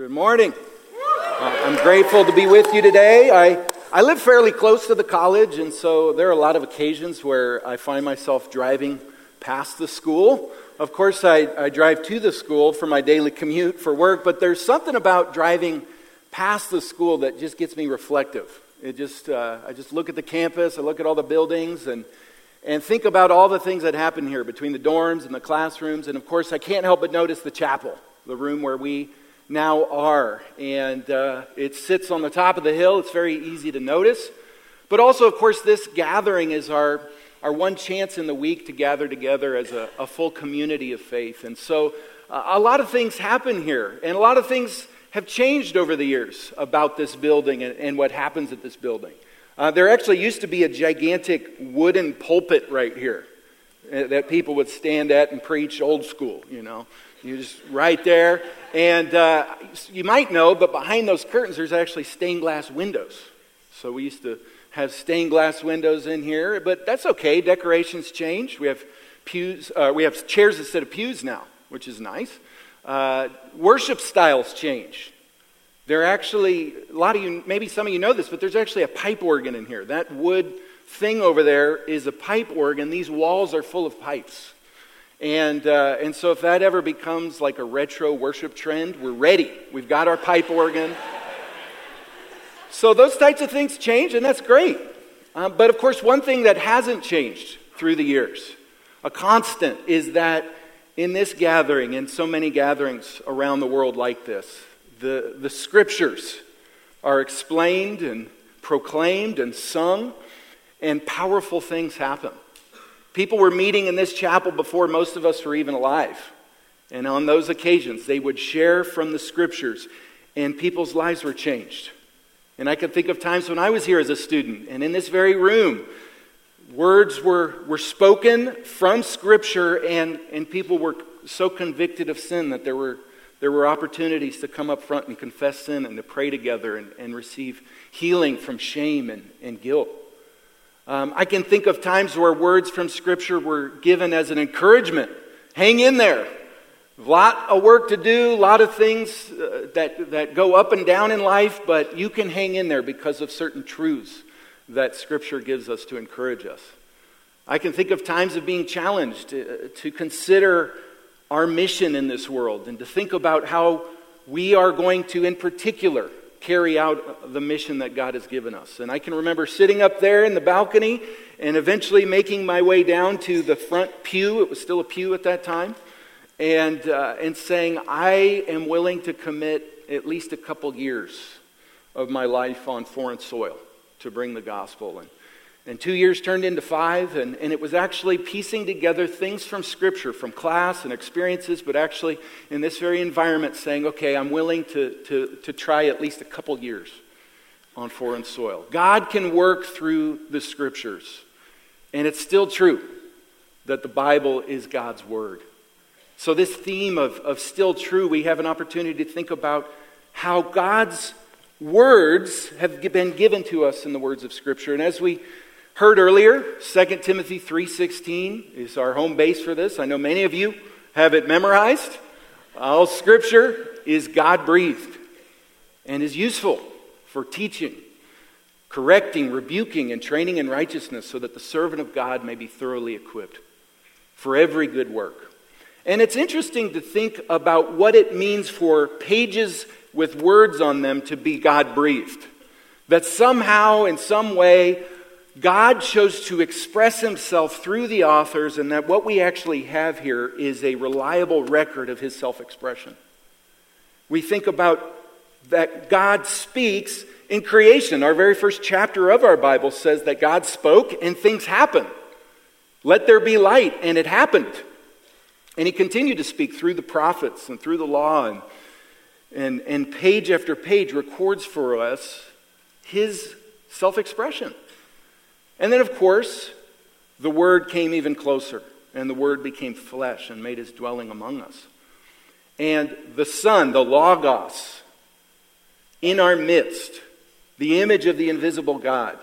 Good morning. Uh, I'm grateful to be with you today. I, I live fairly close to the college, and so there are a lot of occasions where I find myself driving past the school. Of course, I, I drive to the school for my daily commute for work, but there's something about driving past the school that just gets me reflective. It just, uh, I just look at the campus, I look at all the buildings, and, and think about all the things that happen here between the dorms and the classrooms. And of course, I can't help but notice the chapel, the room where we now are. And uh, it sits on the top of the hill. It's very easy to notice. But also, of course, this gathering is our, our one chance in the week to gather together as a, a full community of faith. And so uh, a lot of things happen here, and a lot of things have changed over the years about this building and, and what happens at this building. Uh, there actually used to be a gigantic wooden pulpit right here uh, that people would stand at and preach old school, you know. You just right there. And uh, you might know, but behind those curtains, there's actually stained glass windows. So we used to have stained glass windows in here, but that's okay. Decorations change. We have pews. Uh, we have chairs instead of pews now, which is nice. Uh, worship styles change. There are actually a lot of you, maybe some of you know this, but there's actually a pipe organ in here. That wood thing over there is a pipe organ. These walls are full of pipes. And, uh, and so, if that ever becomes like a retro worship trend, we're ready. We've got our pipe organ. so, those types of things change, and that's great. Um, but of course, one thing that hasn't changed through the years, a constant, is that in this gathering, in so many gatherings around the world like this, the, the scriptures are explained and proclaimed and sung, and powerful things happen. People were meeting in this chapel before most of us were even alive. And on those occasions, they would share from the scriptures, and people's lives were changed. And I can think of times when I was here as a student, and in this very room, words were, were spoken from scripture, and, and people were so convicted of sin that there were, there were opportunities to come up front and confess sin and to pray together and, and receive healing from shame and, and guilt. Um, I can think of times where words from Scripture were given as an encouragement. Hang in there. A lot of work to do, a lot of things uh, that, that go up and down in life, but you can hang in there because of certain truths that Scripture gives us to encourage us. I can think of times of being challenged to, uh, to consider our mission in this world and to think about how we are going to, in particular, carry out the mission that God has given us. And I can remember sitting up there in the balcony and eventually making my way down to the front pew. It was still a pew at that time. And, uh, and saying, I am willing to commit at least a couple years of my life on foreign soil to bring the gospel. And and two years turned into five, and, and it was actually piecing together things from Scripture, from class and experiences, but actually in this very environment saying, okay, I'm willing to, to, to try at least a couple years on foreign soil. God can work through the Scriptures, and it's still true that the Bible is God's Word. So, this theme of, of still true, we have an opportunity to think about how God's words have been given to us in the words of Scripture. And as we heard earlier 2 timothy 3.16 is our home base for this. I know many of you have it memorized. All scripture is god breathed and is useful for teaching correcting rebuking and training in righteousness so that the servant of god may be thoroughly equipped for every good work. And it's interesting to think about what it means for pages with words on them to be god breathed that somehow in some way God chose to express himself through the authors, and that what we actually have here is a reliable record of his self expression. We think about that God speaks in creation. Our very first chapter of our Bible says that God spoke and things happened. Let there be light, and it happened. And he continued to speak through the prophets and through the law, and, and, and page after page records for us his self expression. And then, of course, the Word came even closer, and the Word became flesh and made his dwelling among us. And the Son, the Logos, in our midst, the image of the invisible God,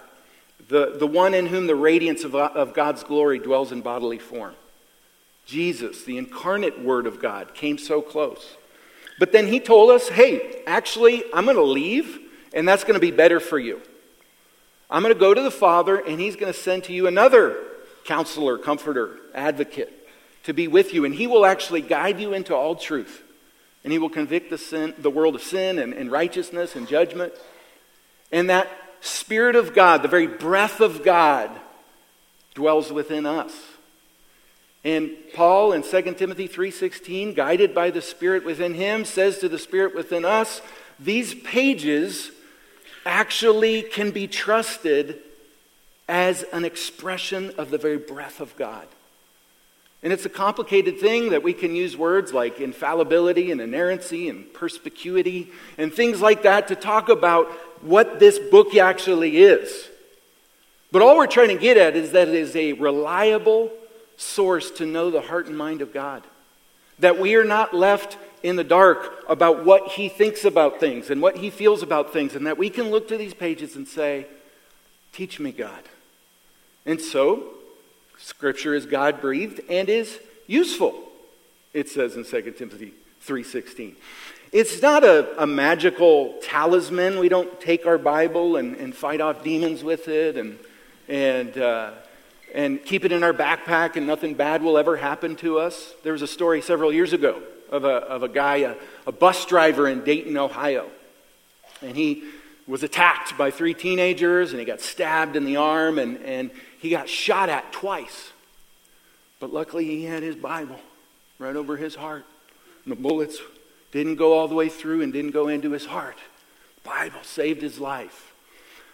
the, the one in whom the radiance of, of God's glory dwells in bodily form. Jesus, the incarnate Word of God, came so close. But then he told us, hey, actually, I'm going to leave, and that's going to be better for you. I'm going to go to the Father, and he's going to send to you another counselor, comforter, advocate to be with you, and he will actually guide you into all truth. And he will convict the, sin, the world of sin and, and righteousness and judgment. And that Spirit of God, the very breath of God, dwells within us. And Paul in 2 Timothy 3:16, guided by the Spirit within him, says to the Spirit within us, these pages actually can be trusted as an expression of the very breath of God. And it's a complicated thing that we can use words like infallibility and inerrancy and perspicuity and things like that to talk about what this book actually is. But all we're trying to get at is that it is a reliable source to know the heart and mind of God. That we are not left in the dark about what He thinks about things and what He feels about things, and that we can look to these pages and say, Teach me, God. And so, Scripture is God breathed and is useful, it says in 2 Timothy 3.16. It's not a, a, magical talisman. We don't take our Bible and, and fight off demons with it and, and, uh, and keep it in our backpack and nothing bad will ever happen to us. There was a story several years ago of a, of a guy, a, a bus driver in Dayton, Ohio. And he was attacked by three teenagers and he got stabbed in the arm and, and he got shot at twice. But luckily, he had his Bible right over his heart. And the bullets didn't go all the way through and didn't go into his heart. The Bible saved his life.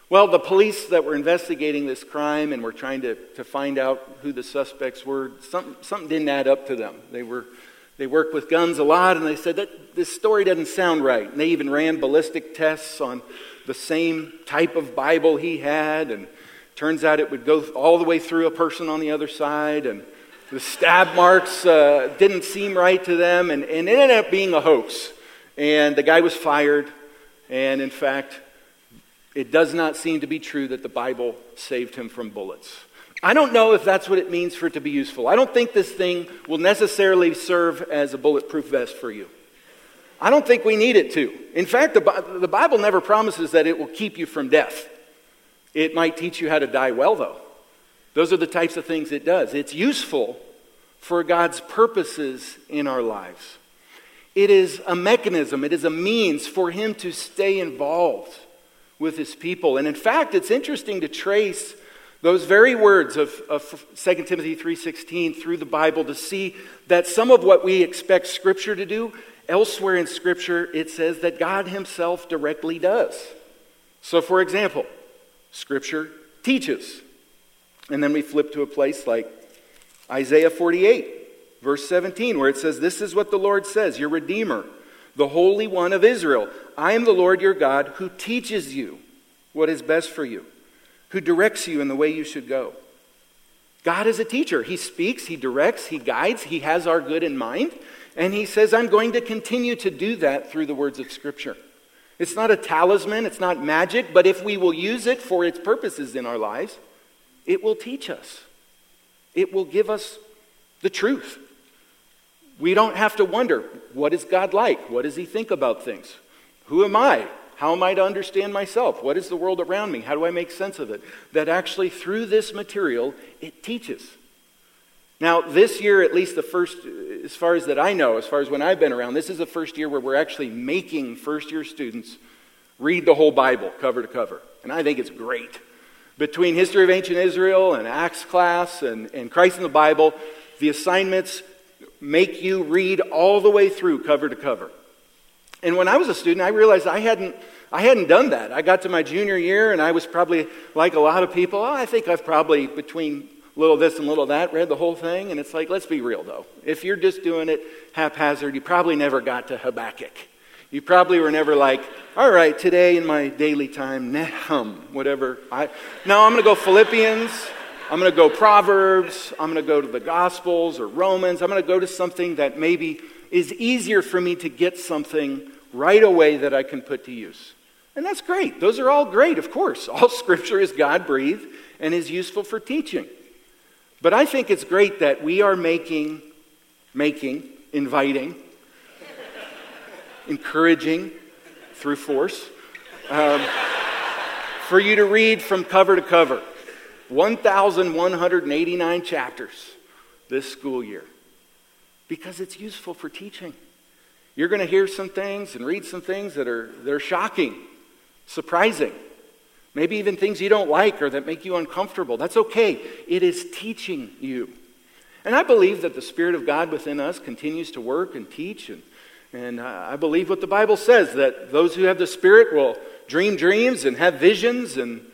Well, the police that were investigating this crime and were trying to, to find out who the suspects were, something, something didn't add up to them. They, were, they worked with guns a lot, and they said that this story doesn't sound right. And they even ran ballistic tests on the same type of Bible he had, and turns out it would go all the way through a person on the other side, and the stab marks uh, didn't seem right to them, and, and it ended up being a hoax. And the guy was fired, and in fact, it does not seem to be true that the Bible saved him from bullets. I don't know if that's what it means for it to be useful. I don't think this thing will necessarily serve as a bulletproof vest for you. I don't think we need it to. In fact, the, the Bible never promises that it will keep you from death. It might teach you how to die well, though. Those are the types of things it does. It's useful for God's purposes in our lives. It is a mechanism, it is a means for Him to stay involved with His people. And in fact, it's interesting to trace those very words of, of 2 Timothy 3.16 through the Bible to see that some of what we expect Scripture to do, elsewhere in Scripture, it says that God Himself directly does. So, for example, Scripture teaches. And then we flip to a place like Isaiah 48, verse 17, where it says, This is what the Lord says, your Redeemer, the Holy One of Israel. I am the Lord your God who teaches you what is best for you, who directs you in the way you should go. God is a teacher. He speaks, He directs, He guides, He has our good in mind. And He says, I'm going to continue to do that through the words of Scripture. It's not a talisman, it's not magic, but if we will use it for its purposes in our lives, it will teach us. It will give us the truth. We don't have to wonder what is God like? What does He think about things? Who am I? How am I to understand myself? What is the world around me? How do I make sense of it? That actually, through this material, it teaches. Now, this year, at least the first, as far as that I know, as far as when I've been around, this is the first year where we're actually making first year students read the whole Bible cover to cover. And I think it's great. Between History of Ancient Israel and Acts class and, and Christ in the Bible, the assignments make you read all the way through cover to cover. And when I was a student, I realized I hadn't, I hadn't done that. I got to my junior year and I was probably like a lot of people. Oh, I think I've probably between little this and little that, read the whole thing, and it's like, let's be real though. If you're just doing it haphazard, you probably never got to Habakkuk. You probably were never like, all right, today in my daily time, Nahum, whatever. I, I'm going to go Philippians. I'm going to go Proverbs. I'm going to go to the Gospels or Romans. I'm going to go to something that maybe is easier for me to get something right away that I can put to use. And that's great. Those are all great, of course. All scripture is God breathed and is useful for teaching. But I think it's great that we are making, making, inviting encouraging through force um, for you to read from cover to cover 1,189 chapters this school year because it's useful for teaching. You're going to hear some things and read some things that are, that are shocking, surprising, maybe even things you don't like or that make you uncomfortable. That's okay. It is teaching you. And I believe that the Spirit of God within us continues to work and teach. And, and I believe what the Bible says that those who have the Spirit will dream dreams and have visions and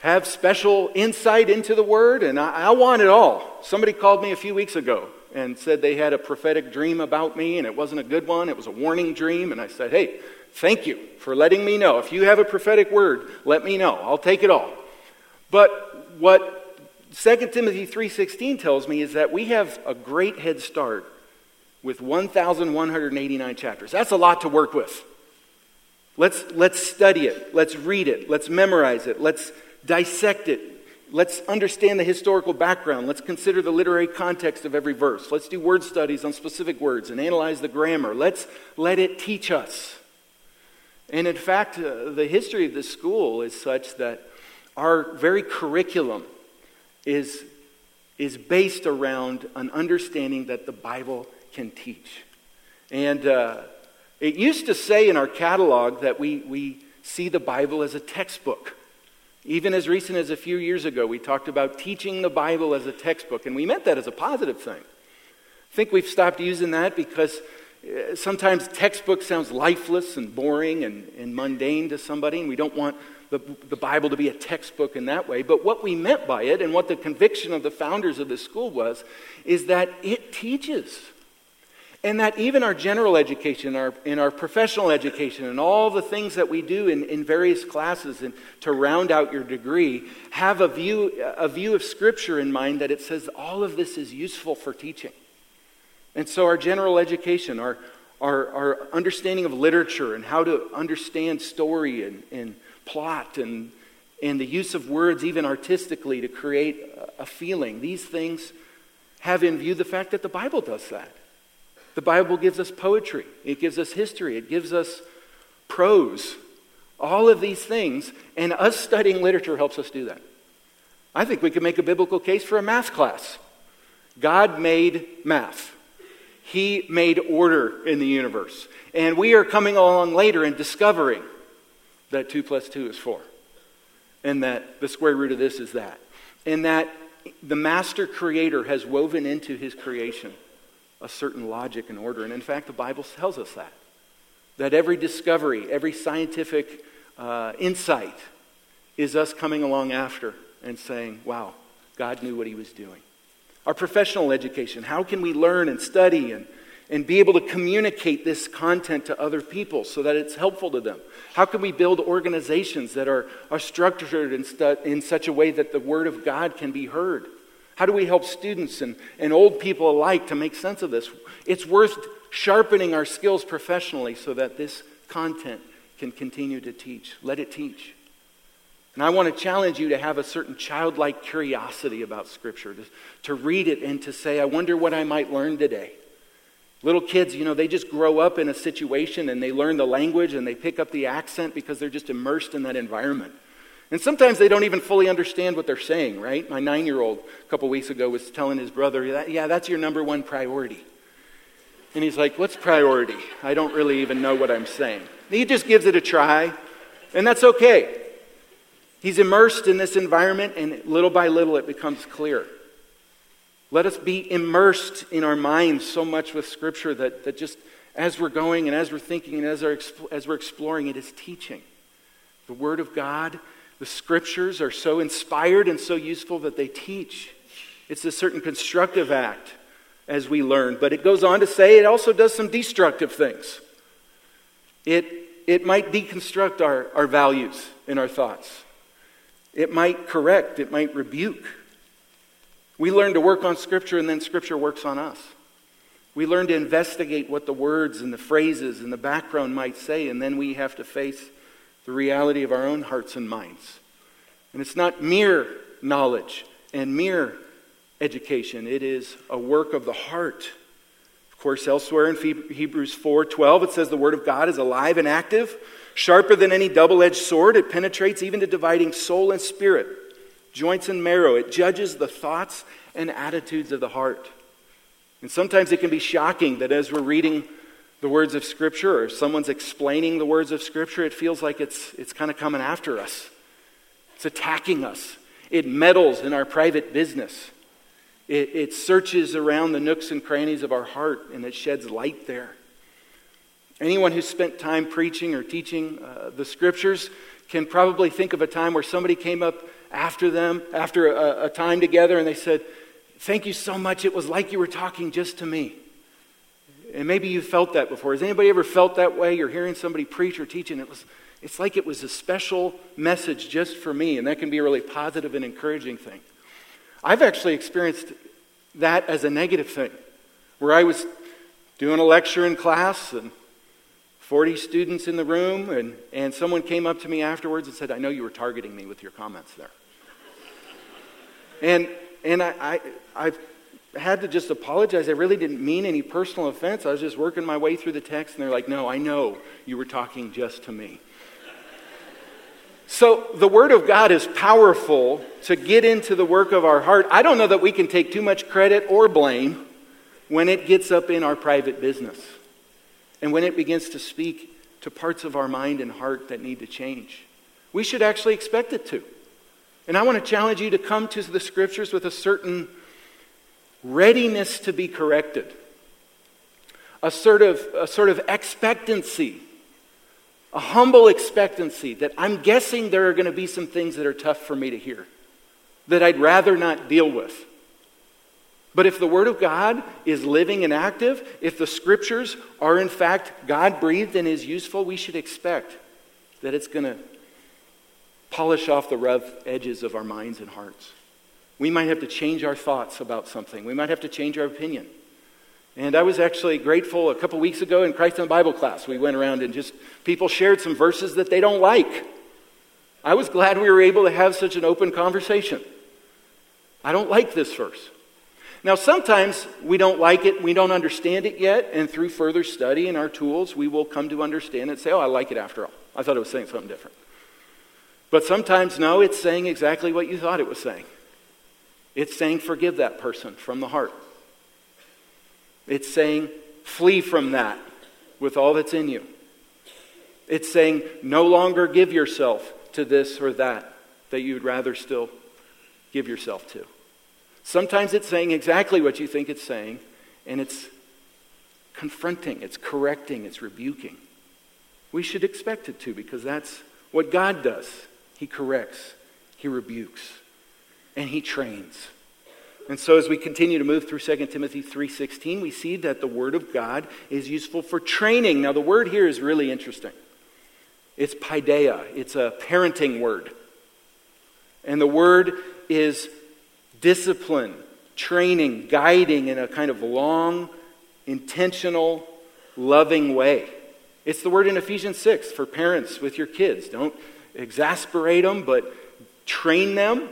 have special insight into the Word. And I, I want it all. Somebody called me a few weeks ago and said they had a prophetic dream about me and it wasn't a good one, it was a warning dream. And I said, hey, thank you for letting me know. If you have a prophetic word, let me know. I'll take it all. But what 2 Timothy 3:16 tells me is that we have a great head start with 1189 chapters. That's a lot to work with. Let's let's study it. Let's read it. Let's memorize it. Let's dissect it. Let's understand the historical background. Let's consider the literary context of every verse. Let's do word studies on specific words and analyze the grammar. Let's let it teach us. And in fact, uh, the history of this school is such that our very curriculum is, is based around an understanding that the Bible can teach. And uh, it used to say in our catalog that we, we see the Bible as a textbook. Even as recent as a few years ago, we talked about teaching the Bible as a textbook, and we meant that as a positive thing. I think we've stopped using that because uh, sometimes textbook sounds lifeless and boring and, and mundane to somebody, and we don't want the, the Bible to be a textbook in that way. But what we meant by it, and what the conviction of the founders of this school was, is that it teaches. And that even our general education, our, in our professional education, and all the things that we do in, in various classes and to round out your degree, have a view, a view of Scripture in mind that it says all of this is useful for teaching. And so our general education, our, our, our understanding of literature and how to understand story and, and plot and, and the use of words, even artistically, to create a feeling. These things have in view the fact that the Bible does that. The Bible gives us poetry, it gives us history, it gives us prose, all of these things, and us studying literature helps us do that. I think we could make a biblical case for a math class. God made math. He made order in the universe. And we are coming along later and discovering that 2 plus 2 is 4. And that the square root of this is that. And that the master creator has woven into his creation a certain logic and order. And in fact, the Bible tells us that. That every discovery, every scientific uh, insight is us coming along after and saying, wow, God knew what he was doing. Our professional education, how can we learn and study and and be able to communicate this content to other people so that it's helpful to them? How can we build organizations that are, are structured in, stu- in such a way that the Word of God can be heard? How do we help students and, and old people alike to make sense of this? It's worth sharpening our skills professionally so that this content can continue to teach. Let it teach. And I want to challenge you to have a certain childlike curiosity about Scripture, to, to read it and to say, I wonder what I might learn today. Little kids, you know, they just grow up in a situation and they learn the language and they pick up the accent because they're just immersed in that environment. And sometimes they don't even fully understand what they're saying, right? My nine year old a couple weeks ago was telling his brother, Yeah, that's your number one priority. And he's like, What's priority? I don't really even know what I'm saying. he just gives it a try, and that's okay. He's immersed in this environment, and little by little it becomes clear. Let us be immersed in our minds so much with Scripture that, that just as we're going and as we're thinking and as, our, as we're exploring, it is teaching. The Word of God, the Scriptures are so inspired and so useful that they teach. It's a certain constructive act as we learn. But it goes on to say it also does some destructive things. It, it might deconstruct our, our values and our thoughts. It might correct, it might rebuke. We learn to work on Scripture, and then Scripture works on us. We learn to investigate what the words and the phrases and the background might say, and then we have to face the reality of our own hearts and minds. And it's not mere knowledge and mere education, it is a work of the heart Of course, elsewhere in Hebrews 4:12 it says the word of God is alive and active, sharper than any double-edged sword. It penetrates even to dividing soul and spirit, joints and marrow. It judges the thoughts and attitudes of the heart. And sometimes it can be shocking that as we're reading the words of Scripture or someone's explaining the words of Scripture, it feels like it's, it's kind of coming after us. It's attacking us. It meddles in our private business. It, it searches around the nooks and crannies of our heart and it sheds light there. Anyone who's spent time preaching or teaching uh, the Scriptures can probably think of a time where somebody came up after them, after a, a time together, and they said, Thank you so much. It was like you were talking just to me. And maybe you felt that before. Has anybody ever felt that way? You're hearing somebody preach or teach, and it was, it's like it was a special message just for me, and that can be a really positive and encouraging thing. I've actually experienced that as a negative thing, where I was doing a lecture in class and 40 students in the room, and, and someone came up to me afterwards and said, I know you were targeting me with your comments there. and and I, I, I've had to just apologize. I really didn't mean any personal offense. I was just working my way through the text, and they're like, No, I know you were talking just to me. So, the Word of God is powerful to get into the work of our heart. I don't know that we can take too much credit or blame when it gets up in our private business and when it begins to speak to parts of our mind and heart that need to change. We should actually expect it to. And I want to challenge you to come to the Scriptures with a certain readiness to be corrected, a sort of, a sort of expectancy, a humble expectancy that I'm guessing there are going to be some things that are tough for me to hear, that I'd rather not deal with. But if the Word of God is living and active, if the Scriptures are in fact God breathed and is useful, we should expect that it's going to polish off the rough edges of our minds and hearts. We might have to change our thoughts about something. We might have to change our opinion. And I was actually grateful a couple weeks ago in Christ in the Bible class. We went around and just people shared some verses that they don't like. I was glad we were able to have such an open conversation. I don't like this verse. Now, sometimes we don't like it, we don't understand it yet, and through further study and our tools, we will come to understand it and say, oh, I like it after all. I thought it was saying something different. But sometimes, no, it's saying exactly what you thought it was saying. It's saying, forgive that person from the heart. It's saying, flee from that with all that's in you. It's saying, no longer give yourself to this or that that you'd rather still give yourself to. Sometimes it's saying exactly what you think it's saying, and it's confronting, it's correcting, it's rebuking. We should expect it to because that's what God does. He corrects, He rebukes and he trains. And so as we continue to move through 2 Timothy 3:16, we see that the word of God is useful for training. Now the word here is really interesting. It's paideia. It's a parenting word. And the word is discipline, training, guiding in a kind of long, intentional, loving way. It's the word in Ephesians 6 for parents with your kids. Don't exasperate them, but train them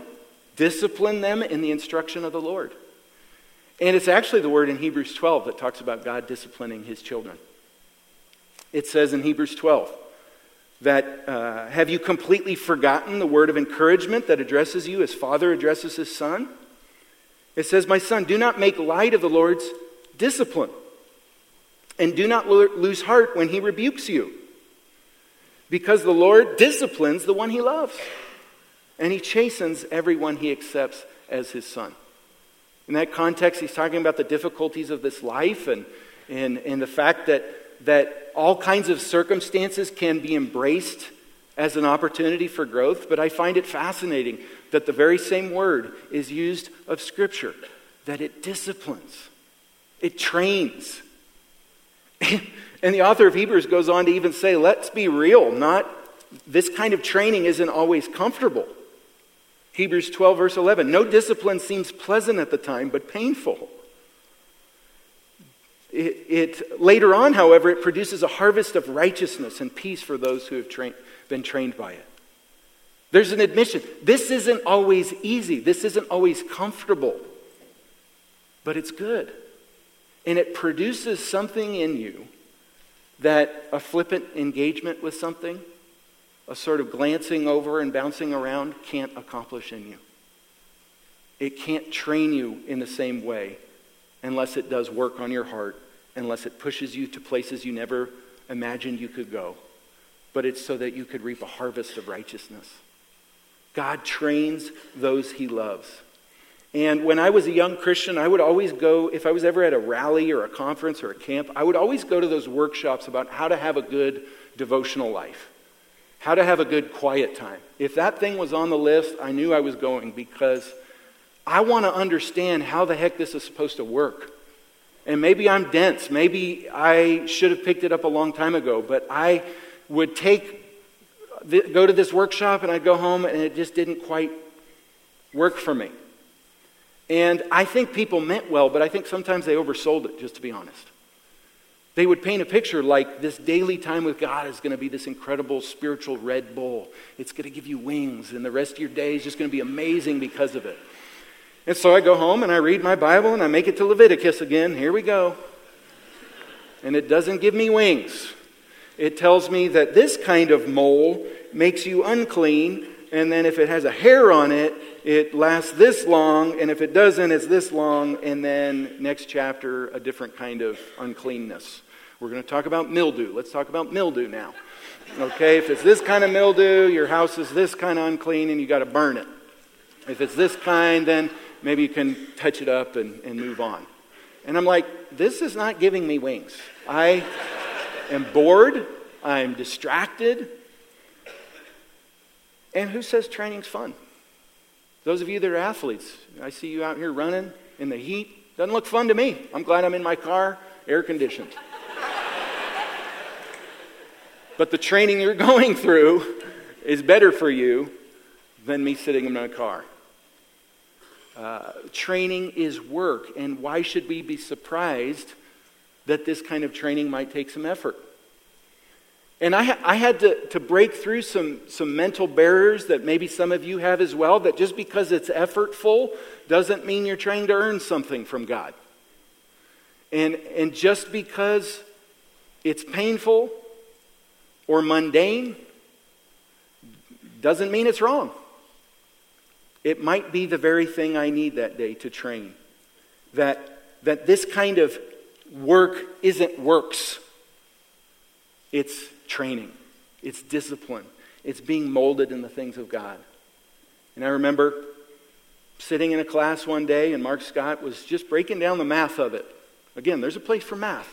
Discipline them in the instruction of the Lord. And it's actually the word in Hebrews 12 that talks about God disciplining his children. It says in Hebrews 12 that, uh, have you completely forgotten the word of encouragement that addresses you as father addresses his son? It says, My son, do not make light of the Lord's discipline, and do not lose heart when he rebukes you, because the Lord disciplines the one he loves and he chastens everyone he accepts as his son. In that context, he's talking about the difficulties of this life and, and, and the fact that, that all kinds of circumstances can be embraced as an opportunity for growth. But I find it fascinating that the very same word is used of Scripture, that it disciplines, it trains. and the author of Hebrews goes on to even say, let's be real, not this kind of training isn't always comfortable. Hebrews 12, verse 11. No discipline seems pleasant at the time, but painful. It, it, later on, however, it produces a harvest of righteousness and peace for those who have been trained by it. There's an admission. This isn't always easy. This isn't always comfortable. But it's good. And it produces something in you that a flippant engagement with something, a sort of glancing over and bouncing around, can't accomplish in you. It can't train you in the same way unless it does work on your heart, unless it pushes you to places you never imagined you could go. But it's so that you could reap a harvest of righteousness. God trains those he loves. And when I was a young Christian, I would always go, if I was ever at a rally or a conference or a camp, I would always go to those workshops about how to have a good devotional life, how to have a good quiet time. If that thing was on the list, I knew I was going because I want to understand how the heck this is supposed to work. And maybe I'm dense. Maybe I should have picked it up a long time ago, but I would take go to this workshop and I'd go home and it just didn't quite work for me. And I think people meant well, but I think sometimes they oversold it, just to be honest. They would paint a picture like this daily time with God is going to be this incredible spiritual Red Bull. It's going to give you wings, and the rest of your day is just going to be amazing because of it. And so I go home and I read my Bible and I make it to Leviticus again. Here we go. And it doesn't give me wings. It tells me that this kind of mole makes you unclean, and then if it has a hair on it, it lasts this long, and if it doesn't, it's this long, and then next chapter, a different kind of uncleanness. We're going to talk about mildew. Let's talk about mildew now. Okay, if it's this kind of mildew, your house is this kind of unclean, and you got to burn it. If it's this kind, then maybe you can touch it up and, and move on. And I'm like, this is not giving me wings. I am bored. I'm distracted. And who says training's fun? Those of you that are athletes, I see you out here running in the heat. Doesn't look fun to me. I'm glad I'm in my car, air conditioned. but the training you're going through is better for you than me sitting in my car. Uh, training is work, and why should we be surprised that this kind of training might take some effort? And I, I had to, to break through some, some mental barriers that maybe some of you have as well, that just because it's effortful doesn't mean you're trying to earn something from God. And, and just because it's painful or mundane doesn't mean it's wrong. It might be the very thing I need that day to train. That, that this kind of work isn't works, it's training, it's discipline, it's being molded in the things of God. And I remember sitting in a class one day, and Mark Scott was just breaking down the math of it. Again, there's a place for math.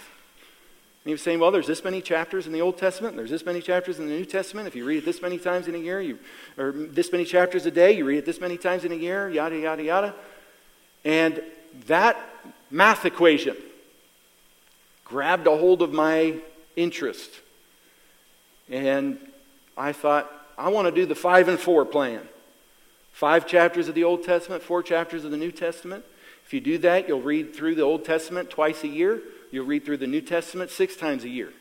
And he was saying, well, there's this many chapters in the Old Testament, there's this many chapters in the New Testament. If you read it this many times in a year, you, or this many chapters a day, you read it this many times in a year, yada, yada, yada. And that math equation grabbed a hold of my interest. And I thought, I want to do the five and four plan. Five chapters of the Old Testament, four chapters of the New Testament. If you do that, you'll read through the Old Testament twice a year. You'll read through the New Testament six times a year.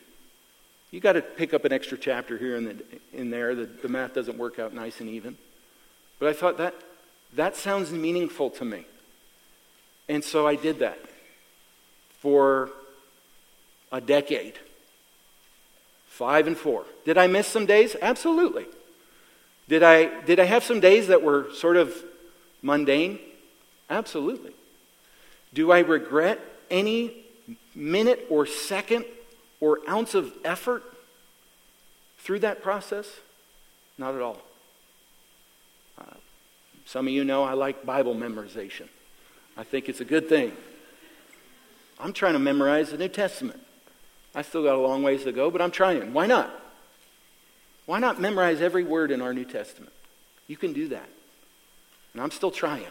You got to pick up an extra chapter here and the, in there. The, the math doesn't work out nice and even. But I thought that that sounds meaningful to me. And so I did that for a decade. Five and four. Did I miss some days? Absolutely. Did I, did I have some days that were sort of mundane? Absolutely. Do I regret any minute or second or ounce of effort through that process? Not at all. Uh, some of you know I like Bible memorization. I think it's a good thing. I'm trying to memorize the New Testament. I still got a long ways to go, but I'm trying. Why not? Why not memorize every word in our New Testament? You can do that. And I'm still trying.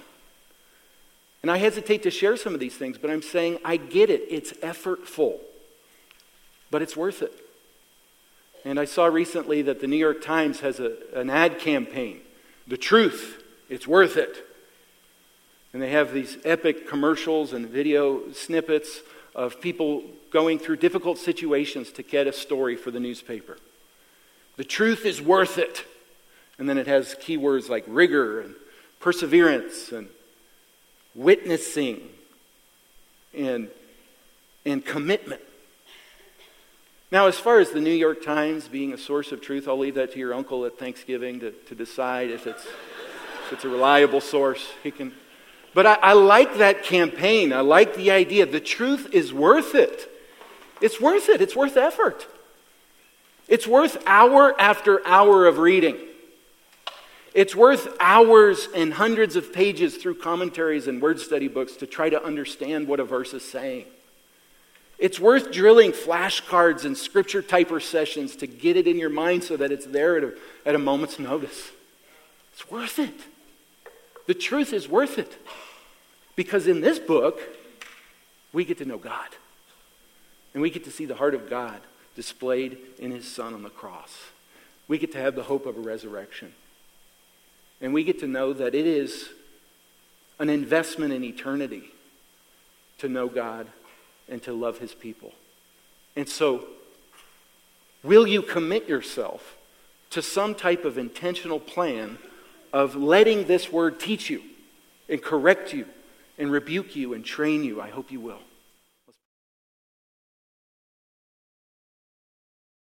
And I hesitate to share some of these things, but I'm saying I get it. It's effortful, but it's worth it. And I saw recently that the New York Times has a, an ad campaign The Truth, it's worth it. And they have these epic commercials and video snippets of people going through difficult situations to get a story for the newspaper. The truth is worth it. And then it has keywords like rigor and perseverance and witnessing and and commitment. Now, as far as the New York Times being a source of truth, I'll leave that to your uncle at Thanksgiving to, to decide if it's, if it's a reliable source. He can. But I, I like that campaign. I like the idea. The truth is worth it. It's worth it. It's worth effort. It's worth hour after hour of reading. It's worth hours and hundreds of pages through commentaries and word study books to try to understand what a verse is saying. It's worth drilling flashcards and scripture typer sessions to get it in your mind so that it's there at a, at a moment's notice. It's worth it. The truth is worth it. Because in this book, we get to know God. And we get to see the heart of God displayed in his son on the cross. We get to have the hope of a resurrection. And we get to know that it is an investment in eternity to know God and to love his people. And so, will you commit yourself to some type of intentional plan of letting this word teach you and correct you and rebuke you and train you? I hope you will.